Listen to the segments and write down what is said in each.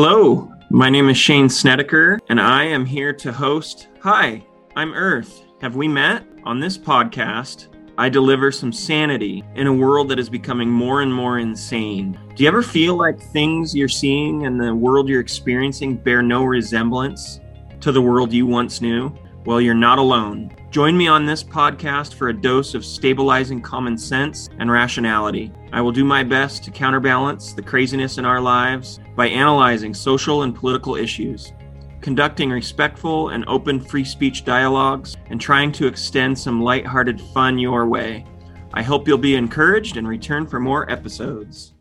Hello, my name is Shane Snedeker, and I am here to host Hi, I'm Earth. Have we met? On this podcast, I deliver some sanity in a world that is becoming more and more insane. Do you ever feel like things you're seeing and the world you're experiencing bear no resemblance to the world you once knew? Well, you're not alone. Join me on this podcast for a dose of stabilizing common sense and rationality. I will do my best to counterbalance the craziness in our lives by analyzing social and political issues, conducting respectful and open free speech dialogues, and trying to extend some lighthearted fun your way. I hope you'll be encouraged and return for more episodes.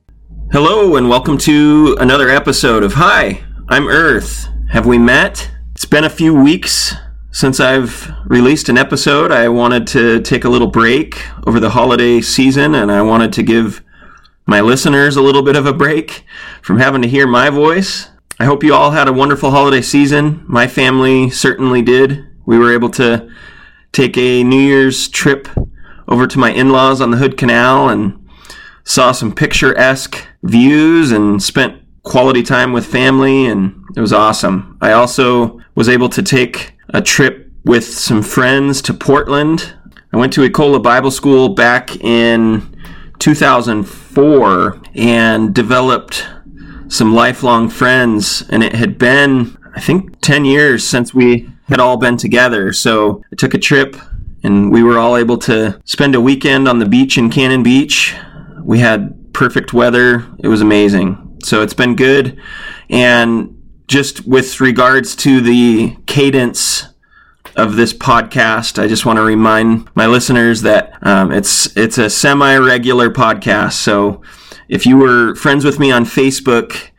Hello, and welcome to another episode of Hi, I'm Earth. Have we met? It's been a few weeks since I've released an episode, I wanted to take a little break over the holiday season and I wanted to give my listeners a little bit of a break from having to hear my voice. I hope you all had a wonderful holiday season. My family certainly did. We were able to take a New Year's trip over to my in laws on the Hood Canal and saw some picturesque views and spent quality time with family, and it was awesome. I also was able to take a trip with some friends to Portland. I went to Ecola Bible School back in 2004 and developed some lifelong friends. And it had been, I think, 10 years since we had all been together. So I took a trip and we were all able to spend a weekend on the beach in Cannon Beach. We had perfect weather. It was amazing. So it's been good. And just with regards to the cadence of this podcast, I just want to remind my listeners that um, it's it's a semi-regular podcast. So if you were friends with me on Facebook,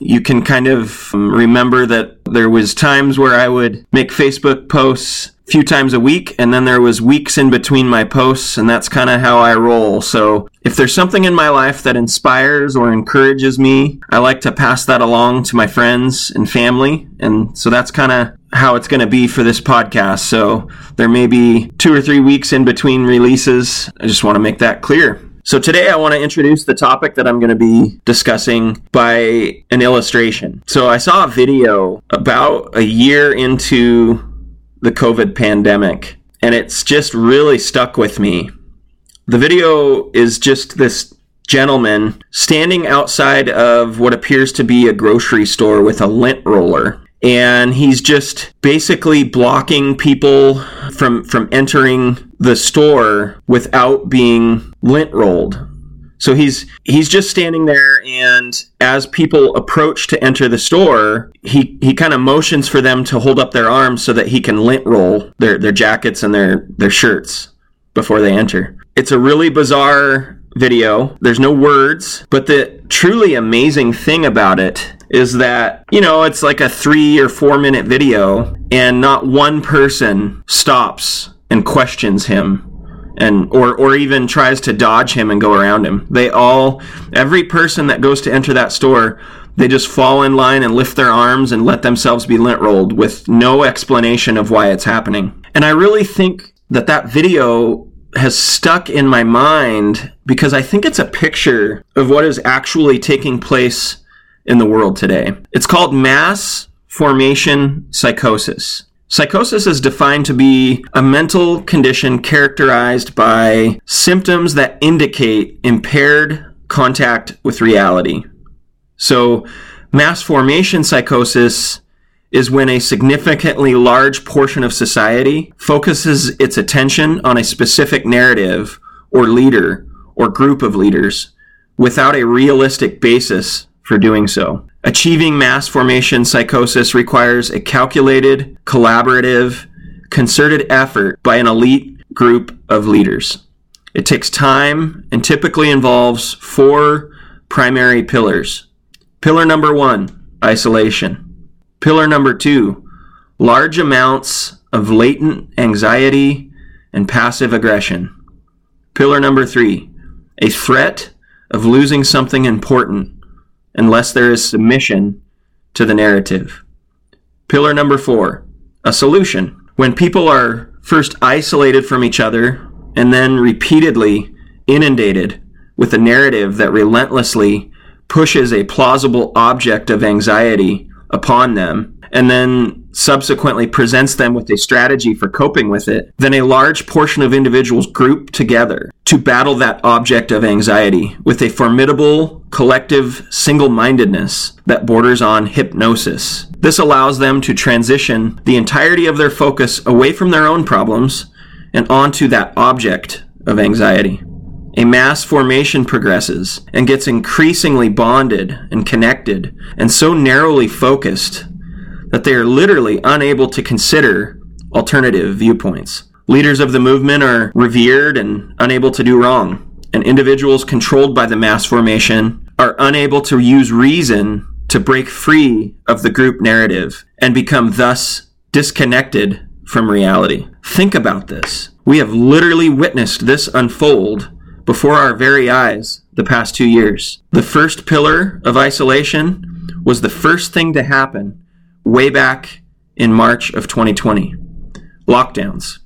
you can kind of um, remember that there was times where I would make Facebook posts few times a week and then there was weeks in between my posts and that's kind of how I roll. So if there's something in my life that inspires or encourages me, I like to pass that along to my friends and family. And so that's kind of how it's going to be for this podcast. So there may be two or three weeks in between releases. I just want to make that clear. So today I want to introduce the topic that I'm going to be discussing by an illustration. So I saw a video about a year into the COVID pandemic, and it's just really stuck with me. The video is just this gentleman standing outside of what appears to be a grocery store with a lint roller and he's just basically blocking people from from entering the store without being lint rolled so he's he's just standing there, and as people approach to enter the store, he he kind of motions for them to hold up their arms so that he can lint roll their their jackets and their their shirts before they enter. It's a really bizarre video. There's no words, but the truly amazing thing about it is that, you know, it's like a three or four minute video, and not one person stops and questions him and or or even tries to dodge him and go around him. They all every person that goes to enter that store, they just fall in line and lift their arms and let themselves be lint rolled with no explanation of why it's happening. And I really think that that video has stuck in my mind because I think it's a picture of what is actually taking place in the world today. It's called mass formation psychosis. Psychosis is defined to be a mental condition characterized by symptoms that indicate impaired contact with reality. So, mass formation psychosis is when a significantly large portion of society focuses its attention on a specific narrative or leader or group of leaders without a realistic basis for doing so. Achieving mass formation psychosis requires a calculated, collaborative, concerted effort by an elite group of leaders. It takes time and typically involves four primary pillars. Pillar number one, isolation. Pillar number two, large amounts of latent anxiety and passive aggression. Pillar number three, a threat of losing something important unless there is submission to the narrative. Pillar number four a solution. When people are first isolated from each other and then repeatedly inundated with a narrative that relentlessly pushes a plausible object of anxiety upon them and then subsequently presents them with a strategy for coping with it, then a large portion of individuals group together to battle that object of anxiety with a formidable collective single mindedness that borders on hypnosis. This allows them to transition the entirety of their focus away from their own problems and onto that object of anxiety. A mass formation progresses and gets increasingly bonded and connected and so narrowly focused that they are literally unable to consider alternative viewpoints. Leaders of the movement are revered and unable to do wrong, and individuals controlled by the mass formation are unable to use reason to break free of the group narrative and become thus disconnected from reality. Think about this. We have literally witnessed this unfold before our very eyes the past two years. The first pillar of isolation was the first thing to happen way back in March of 2020. Lockdowns.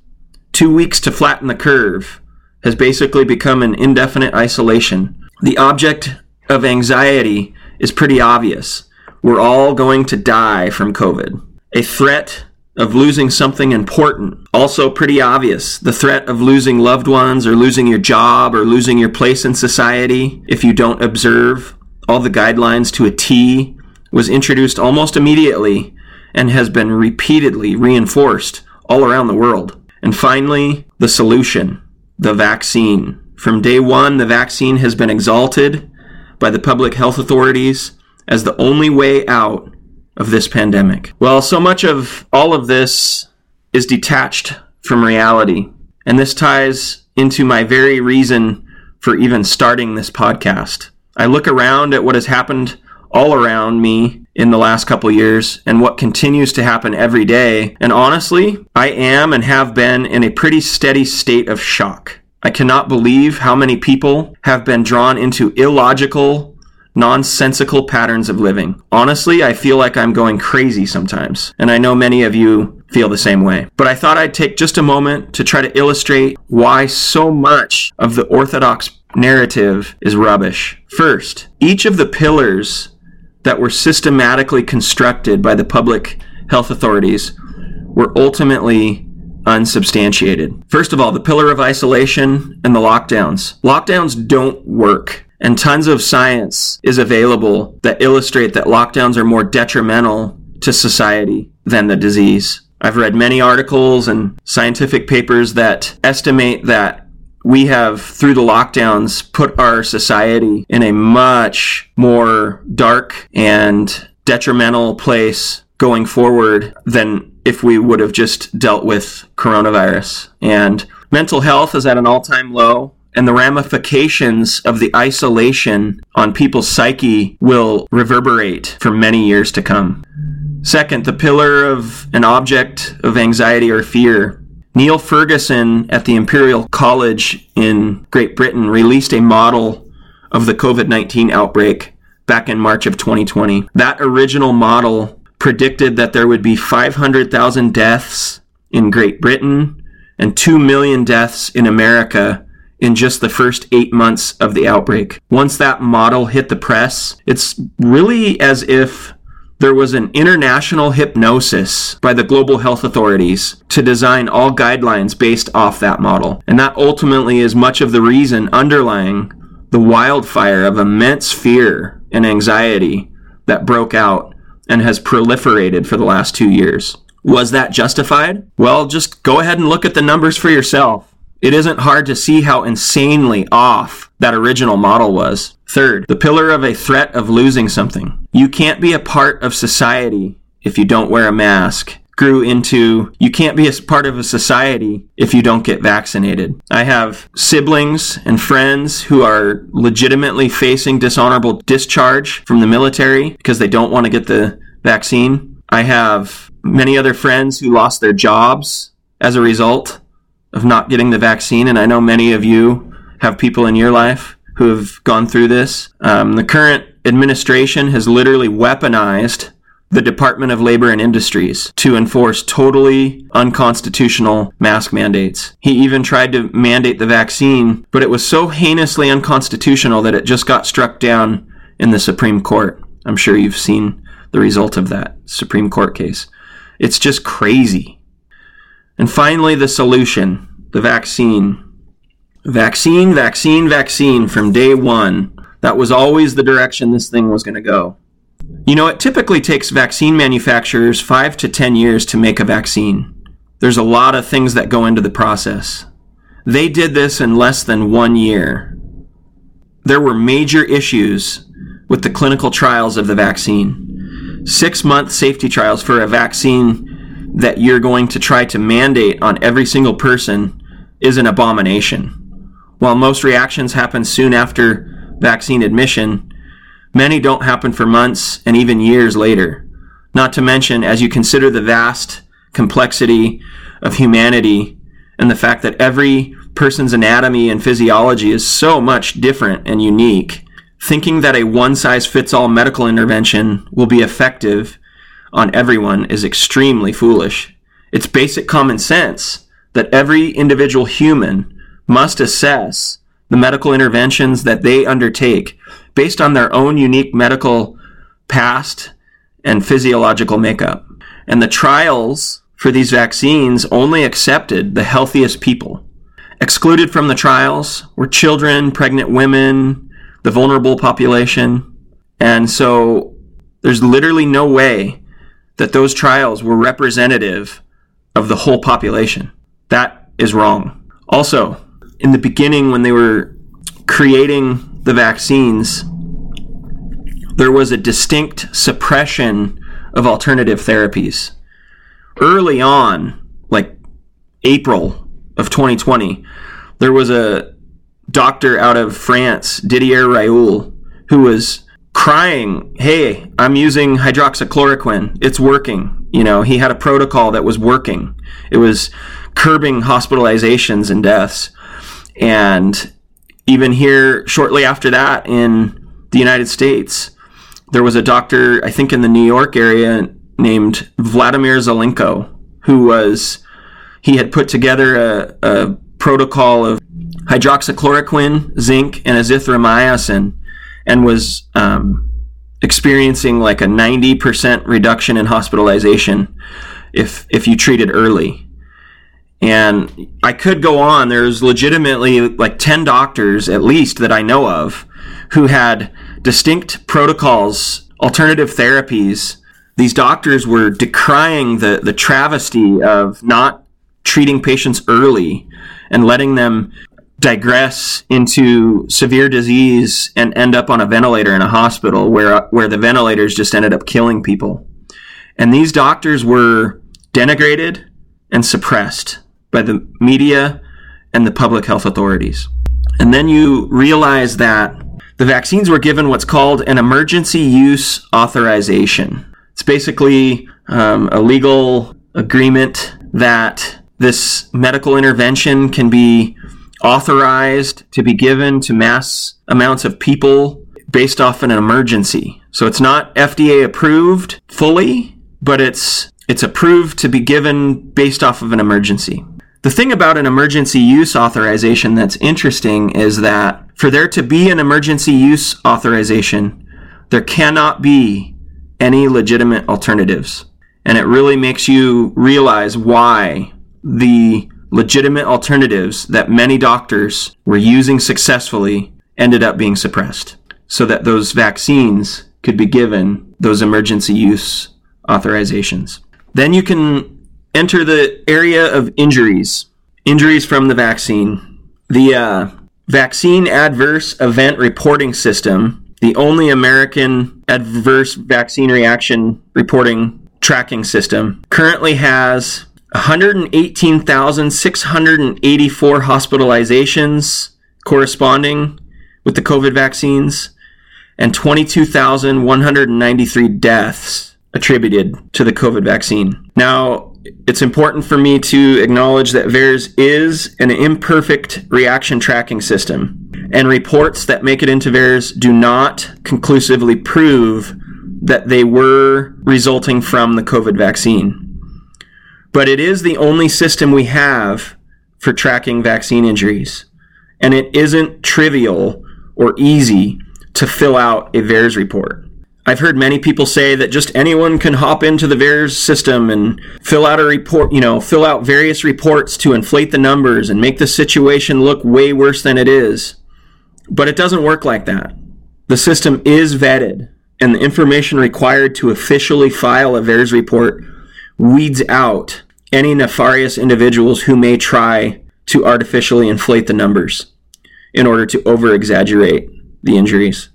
Two weeks to flatten the curve has basically become an indefinite isolation. The object of anxiety is pretty obvious. We're all going to die from COVID. A threat of losing something important, also pretty obvious. The threat of losing loved ones or losing your job or losing your place in society if you don't observe all the guidelines to a T was introduced almost immediately and has been repeatedly reinforced all around the world. And finally, the solution the vaccine. From day one, the vaccine has been exalted by the public health authorities as the only way out of this pandemic. Well, so much of all of this is detached from reality. And this ties into my very reason for even starting this podcast. I look around at what has happened all around me in the last couple years and what continues to happen every day. And honestly, I am and have been in a pretty steady state of shock. I cannot believe how many people have been drawn into illogical, nonsensical patterns of living. Honestly, I feel like I'm going crazy sometimes, and I know many of you feel the same way. But I thought I'd take just a moment to try to illustrate why so much of the Orthodox narrative is rubbish. First, each of the pillars that were systematically constructed by the public health authorities were ultimately unsubstantiated. First of all, the pillar of isolation and the lockdowns. Lockdowns don't work. And tons of science is available that illustrate that lockdowns are more detrimental to society than the disease. I've read many articles and scientific papers that estimate that we have, through the lockdowns, put our society in a much more dark and detrimental place going forward than if we would have just dealt with coronavirus. And mental health is at an all time low. And the ramifications of the isolation on people's psyche will reverberate for many years to come. Second, the pillar of an object of anxiety or fear Neil Ferguson at the Imperial College in Great Britain released a model of the COVID 19 outbreak back in March of 2020. That original model predicted that there would be 500,000 deaths in Great Britain and 2 million deaths in America in just the first eight months of the outbreak. Once that model hit the press, it's really as if there was an international hypnosis by the global health authorities to design all guidelines based off that model. And that ultimately is much of the reason underlying the wildfire of immense fear and anxiety that broke out and has proliferated for the last two years. Was that justified? Well, just go ahead and look at the numbers for yourself. It isn't hard to see how insanely off that original model was. Third, the pillar of a threat of losing something. You can't be a part of society if you don't wear a mask grew into you can't be a part of a society if you don't get vaccinated. I have siblings and friends who are legitimately facing dishonorable discharge from the military because they don't want to get the vaccine. I have many other friends who lost their jobs as a result of not getting the vaccine, and I know many of you have people in your life who have gone through this. Um, the current administration has literally weaponized the Department of Labor and Industries to enforce totally unconstitutional mask mandates. He even tried to mandate the vaccine, but it was so heinously unconstitutional that it just got struck down in the Supreme Court. I'm sure you've seen the result of that Supreme Court case. It's just crazy. And finally, the solution the vaccine. Vaccine, vaccine, vaccine from day one. That was always the direction this thing was going to go. You know, it typically takes vaccine manufacturers five to 10 years to make a vaccine. There's a lot of things that go into the process. They did this in less than one year. There were major issues with the clinical trials of the vaccine. Six month safety trials for a vaccine that you're going to try to mandate on every single person is an abomination. While most reactions happen soon after vaccine admission, many don't happen for months and even years later. Not to mention, as you consider the vast complexity of humanity and the fact that every person's anatomy and physiology is so much different and unique, thinking that a one size fits all medical intervention will be effective on everyone is extremely foolish. It's basic common sense that every individual human must assess the medical interventions that they undertake based on their own unique medical past and physiological makeup. And the trials for these vaccines only accepted the healthiest people. Excluded from the trials were children, pregnant women, the vulnerable population. And so there's literally no way that those trials were representative of the whole population. That is wrong. Also, in the beginning, when they were creating the vaccines, there was a distinct suppression of alternative therapies. Early on, like April of 2020, there was a doctor out of France, Didier Raoult, who was crying, Hey, I'm using hydroxychloroquine. It's working. You know, he had a protocol that was working. It was curbing hospitalizations and deaths. And even here, shortly after that, in the United States, there was a doctor, I think in the New York area, named Vladimir Zelenko, who was, he had put together a, a protocol of hydroxychloroquine, zinc, and azithromycin, and was um, experiencing like a 90% reduction in hospitalization if, if you treated early. And I could go on. There's legitimately like 10 doctors, at least, that I know of, who had distinct protocols, alternative therapies. These doctors were decrying the, the travesty of not treating patients early and letting them digress into severe disease and end up on a ventilator in a hospital where, where the ventilators just ended up killing people. And these doctors were denigrated and suppressed by the media and the public health authorities. And then you realize that the vaccines were given what's called an emergency use authorization. It's basically um, a legal agreement that this medical intervention can be authorized to be given to mass amounts of people based off an emergency. So it's not FDA approved fully, but it's it's approved to be given based off of an emergency. The thing about an emergency use authorization that's interesting is that for there to be an emergency use authorization, there cannot be any legitimate alternatives. And it really makes you realize why the legitimate alternatives that many doctors were using successfully ended up being suppressed so that those vaccines could be given those emergency use authorizations. Then you can enter the area of injuries. Injuries from the vaccine. The uh, Vaccine Adverse Event Reporting System, the only American adverse vaccine reaction reporting tracking system, currently has 118,684 hospitalizations corresponding with the COVID vaccines and 22,193 deaths attributed to the COVID vaccine. Now, it's important for me to acknowledge that VAERS is an imperfect reaction tracking system, and reports that make it into VAERS do not conclusively prove that they were resulting from the COVID vaccine. But it is the only system we have for tracking vaccine injuries, and it isn't trivial or easy to fill out a VAERS report. I've heard many people say that just anyone can hop into the VAERS system and fill out a report, you know, fill out various reports to inflate the numbers and make the situation look way worse than it is. But it doesn't work like that. The system is vetted, and the information required to officially file a VAERS report weeds out any nefarious individuals who may try to artificially inflate the numbers in order to over exaggerate the injuries.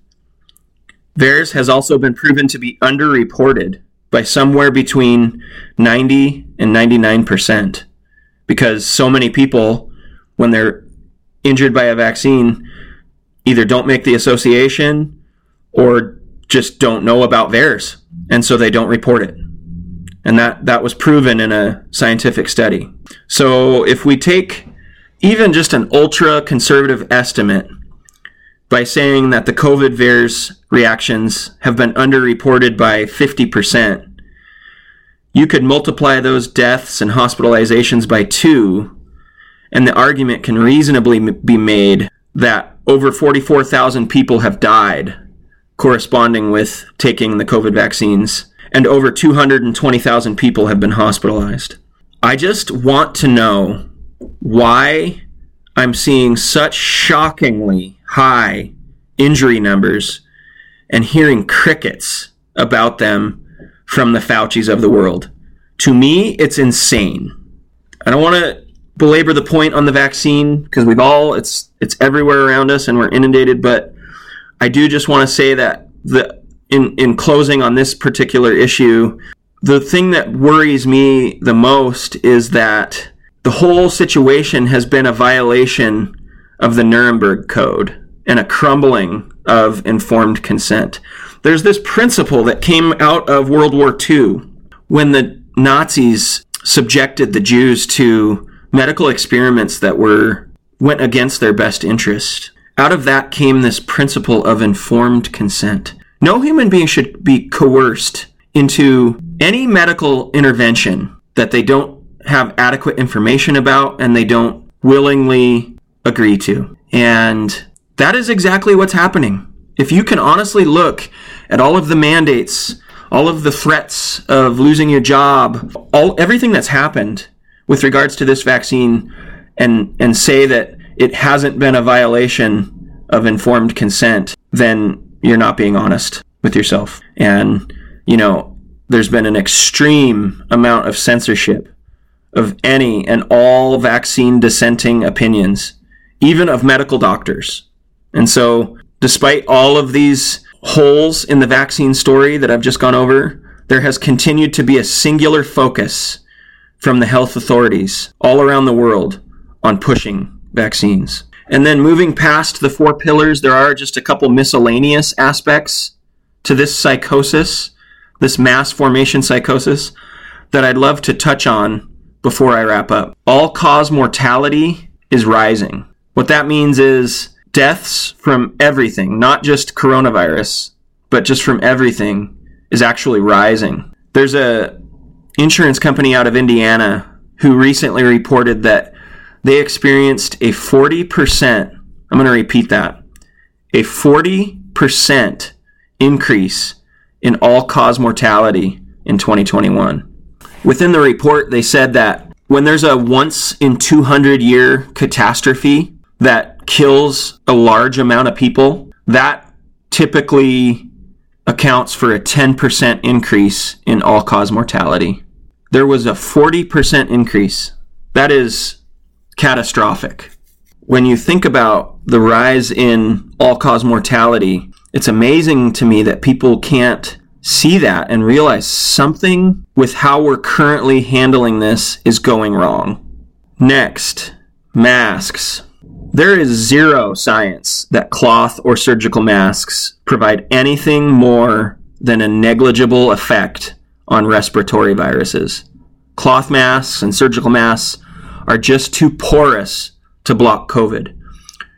VAERS has also been proven to be underreported by somewhere between 90 and 99% because so many people, when they're injured by a vaccine, either don't make the association or just don't know about VAERS, and so they don't report it. And that, that was proven in a scientific study. So if we take even just an ultra conservative estimate by saying that the COVID VAERS reactions have been underreported by 50%, you could multiply those deaths and hospitalizations by two, and the argument can reasonably be made that over 44,000 people have died corresponding with taking the COVID vaccines, and over 220,000 people have been hospitalized. I just want to know why I'm seeing such shockingly high injury numbers and hearing crickets about them from the Faucis of the world. To me, it's insane. I don't want to belabor the point on the vaccine because we've all it's it's everywhere around us and we're inundated, but I do just want to say that the in in closing on this particular issue, the thing that worries me the most is that the whole situation has been a violation of the Nuremberg Code and a crumbling of informed consent. There's this principle that came out of World War II when the Nazis subjected the Jews to medical experiments that were went against their best interest. Out of that came this principle of informed consent. No human being should be coerced into any medical intervention that they don't have adequate information about and they don't willingly agree to. And that is exactly what's happening. If you can honestly look at all of the mandates, all of the threats of losing your job, all everything that's happened with regards to this vaccine and and say that it hasn't been a violation of informed consent, then you're not being honest with yourself. And you know, there's been an extreme amount of censorship of any and all vaccine dissenting opinions, even of medical doctors. And so, despite all of these holes in the vaccine story that I've just gone over, there has continued to be a singular focus from the health authorities all around the world on pushing vaccines. And then moving past the four pillars, there are just a couple miscellaneous aspects to this psychosis, this mass formation psychosis, that I'd love to touch on before I wrap up. All cause mortality is rising. What that means is deaths from everything, not just coronavirus, but just from everything, is actually rising. There's a insurance company out of Indiana who recently reported that they experienced a 40%, I'm going to repeat that, a 40% increase in all cause mortality in 2021. Within the report, they said that when there's a once in 200 year catastrophe that kills a large amount of people, that typically accounts for a 10% increase in all cause mortality. There was a 40% increase. That is catastrophic. When you think about the rise in all cause mortality, it's amazing to me that people can't see that and realize something with how we're currently handling this is going wrong. Next, masks. There is zero science that cloth or surgical masks provide anything more than a negligible effect on respiratory viruses. Cloth masks and surgical masks are just too porous to block COVID.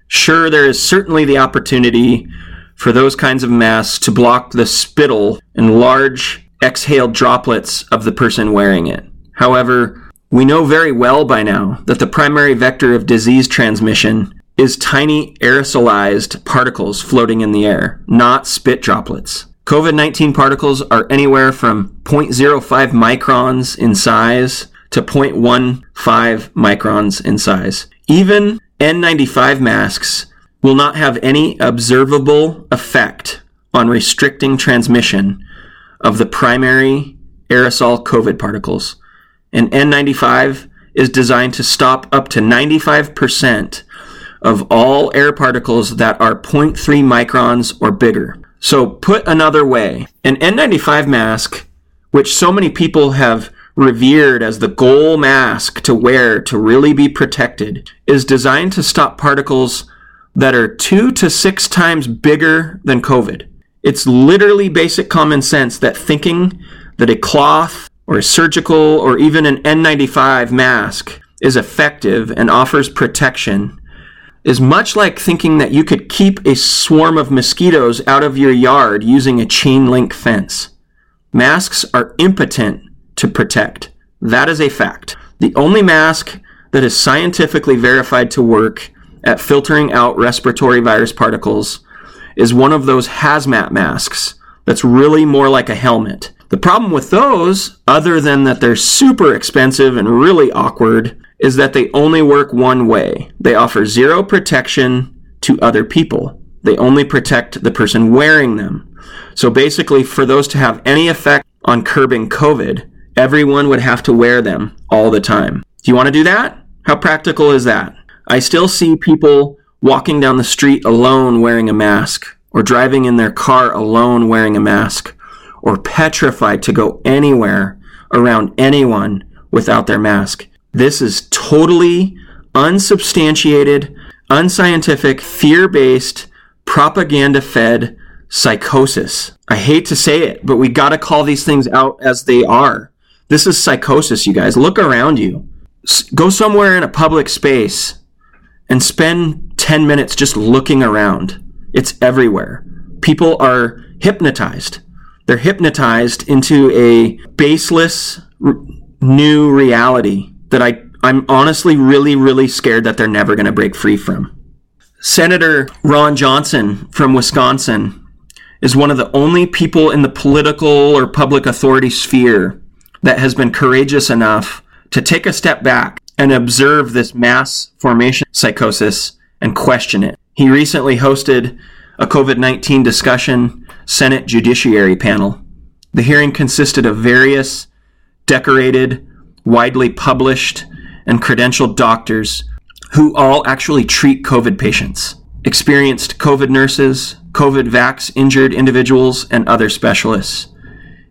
Sure, there is certainly the opportunity for those kinds of masks to block the spittle and large exhaled droplets of the person wearing it. However, we know very well by now that the primary vector of disease transmission is tiny aerosolized particles floating in the air, not spit droplets. COVID 19 particles are anywhere from 0.05 microns in size to 0.15 microns in size. Even N95 masks will not have any observable effect on restricting transmission of the primary aerosol COVID particles. An N95 is designed to stop up to 95% of all air particles that are 0.3 microns or bigger. So, put another way, an N95 mask, which so many people have revered as the goal mask to wear to really be protected, is designed to stop particles that are two to six times bigger than COVID. It's literally basic common sense that thinking that a cloth or a surgical or even an N95 mask is effective and offers protection is much like thinking that you could keep a swarm of mosquitoes out of your yard using a chain link fence. Masks are impotent to protect. That is a fact. The only mask that is scientifically verified to work at filtering out respiratory virus particles is one of those hazmat masks that's really more like a helmet. The problem with those, other than that they're super expensive and really awkward, is that they only work one way. They offer zero protection to other people. They only protect the person wearing them. So basically, for those to have any effect on curbing COVID, everyone would have to wear them all the time. Do you want to do that? How practical is that? I still see people walking down the street alone wearing a mask, or driving in their car alone wearing a mask, or petrified to go anywhere around anyone without their mask. This is totally unsubstantiated, unscientific, fear based, propaganda fed psychosis. I hate to say it, but we got to call these things out as they are. This is psychosis, you guys. Look around you. S- go somewhere in a public space and spend 10 minutes just looking around. It's everywhere. People are hypnotized. They're hypnotized into a baseless r- new reality that I, I'm honestly really, really scared that they're never going to break free from. Senator Ron Johnson from Wisconsin is one of the only people in the political or public authority sphere that has been courageous enough to take a step back and observe this mass formation psychosis and question it. He recently hosted a COVID 19 discussion Senate Judiciary panel. The hearing consisted of various decorated, widely published, and credentialed doctors who all actually treat COVID patients, experienced COVID nurses, COVID vax injured individuals, and other specialists.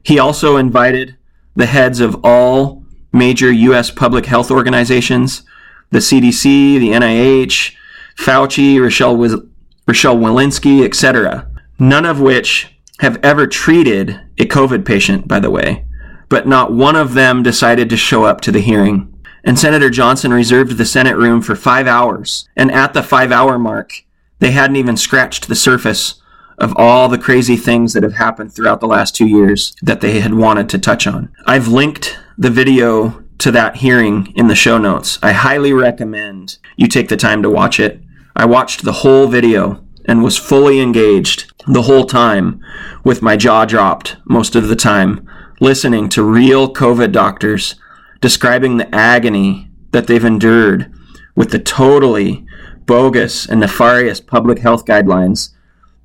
He also invited the heads of all major U.S. public health organizations, the CDC, the NIH, Fauci, Rochelle, Wiz- Rochelle Walensky, etc., none of which have ever treated a COVID patient, by the way, but not one of them decided to show up to the hearing. And Senator Johnson reserved the Senate room for five hours, and at the five hour mark, they hadn't even scratched the surface of all the crazy things that have happened throughout the last two years that they had wanted to touch on. I've linked the video to that hearing in the show notes. I highly recommend you take the time to watch it. I watched the whole video and was fully engaged the whole time with my jaw dropped most of the time, listening to real COVID doctors describing the agony that they've endured with the totally bogus and nefarious public health guidelines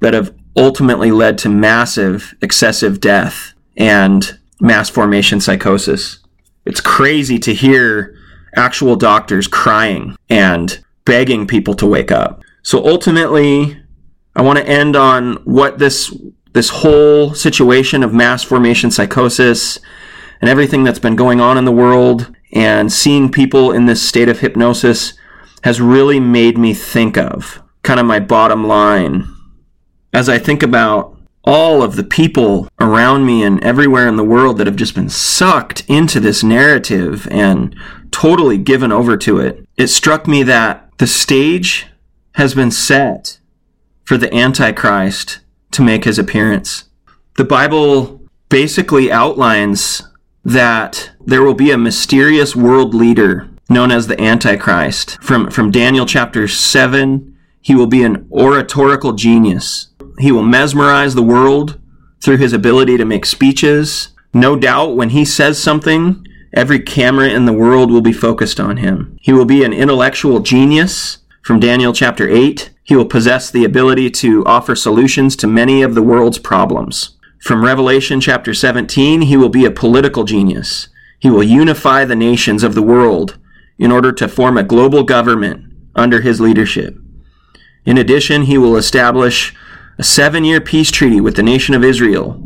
that have ultimately led to massive excessive death and mass formation psychosis. It's crazy to hear actual doctors crying and begging people to wake up. So ultimately, I want to end on what this this whole situation of mass formation psychosis and everything that's been going on in the world and seeing people in this state of hypnosis has really made me think of kind of my bottom line. As I think about all of the people around me and everywhere in the world that have just been sucked into this narrative and totally given over to it, it struck me that the stage has been set for the Antichrist to make his appearance. The Bible basically outlines that there will be a mysterious world leader known as the Antichrist from, from Daniel chapter 7 He will be an oratorical genius. He will mesmerize the world through his ability to make speeches. No doubt when he says something, every camera in the world will be focused on him. He will be an intellectual genius from Daniel chapter 8. He will possess the ability to offer solutions to many of the world's problems. From Revelation chapter 17, he will be a political genius. He will unify the nations of the world in order to form a global government under his leadership. In addition, he will establish a seven year peace treaty with the nation of Israel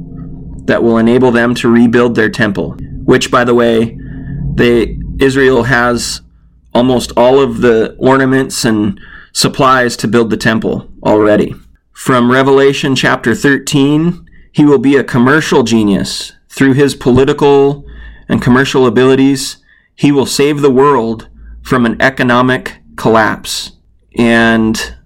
that will enable them to rebuild their temple, which, by the way, they, Israel has almost all of the ornaments and supplies to build the temple already. From Revelation chapter 13, he will be a commercial genius. Through his political and commercial abilities, he will save the world from an economic collapse. And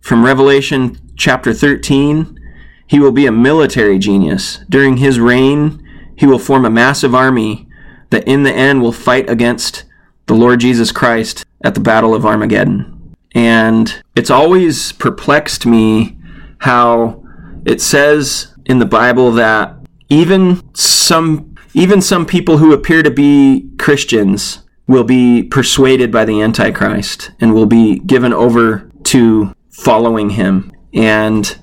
from Revelation chapter 13, he will be a military genius. During his reign, he will form a massive army that in the end will fight against the Lord Jesus Christ at the Battle of Armageddon. And it's always perplexed me how it says in the Bible that even some even some people who appear to be Christians will be persuaded by the Antichrist and will be given over to following him. And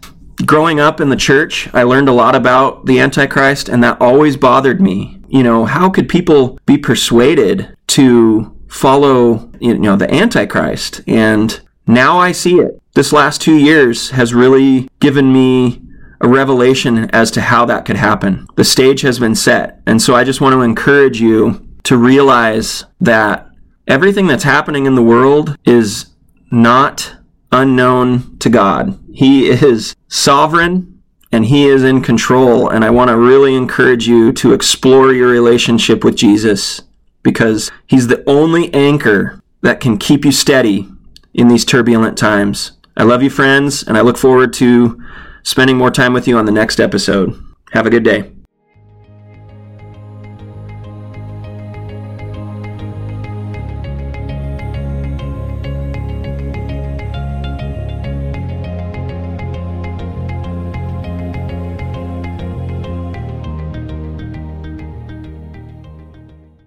growing up in the church, I learned a lot about the Antichrist, and that always bothered me. You know, how could people be persuaded to follow, you know, the Antichrist? And now I see it. This last two years has really given me a revelation as to how that could happen. The stage has been set. And so I just want to encourage you to realize that everything that's happening in the world is not unknown to God. He is sovereign and He is in control. And I want to really encourage you to explore your relationship with Jesus because He's the only anchor that can keep you steady in these turbulent times. I love you, friends, and I look forward to spending more time with you on the next episode. Have a good day.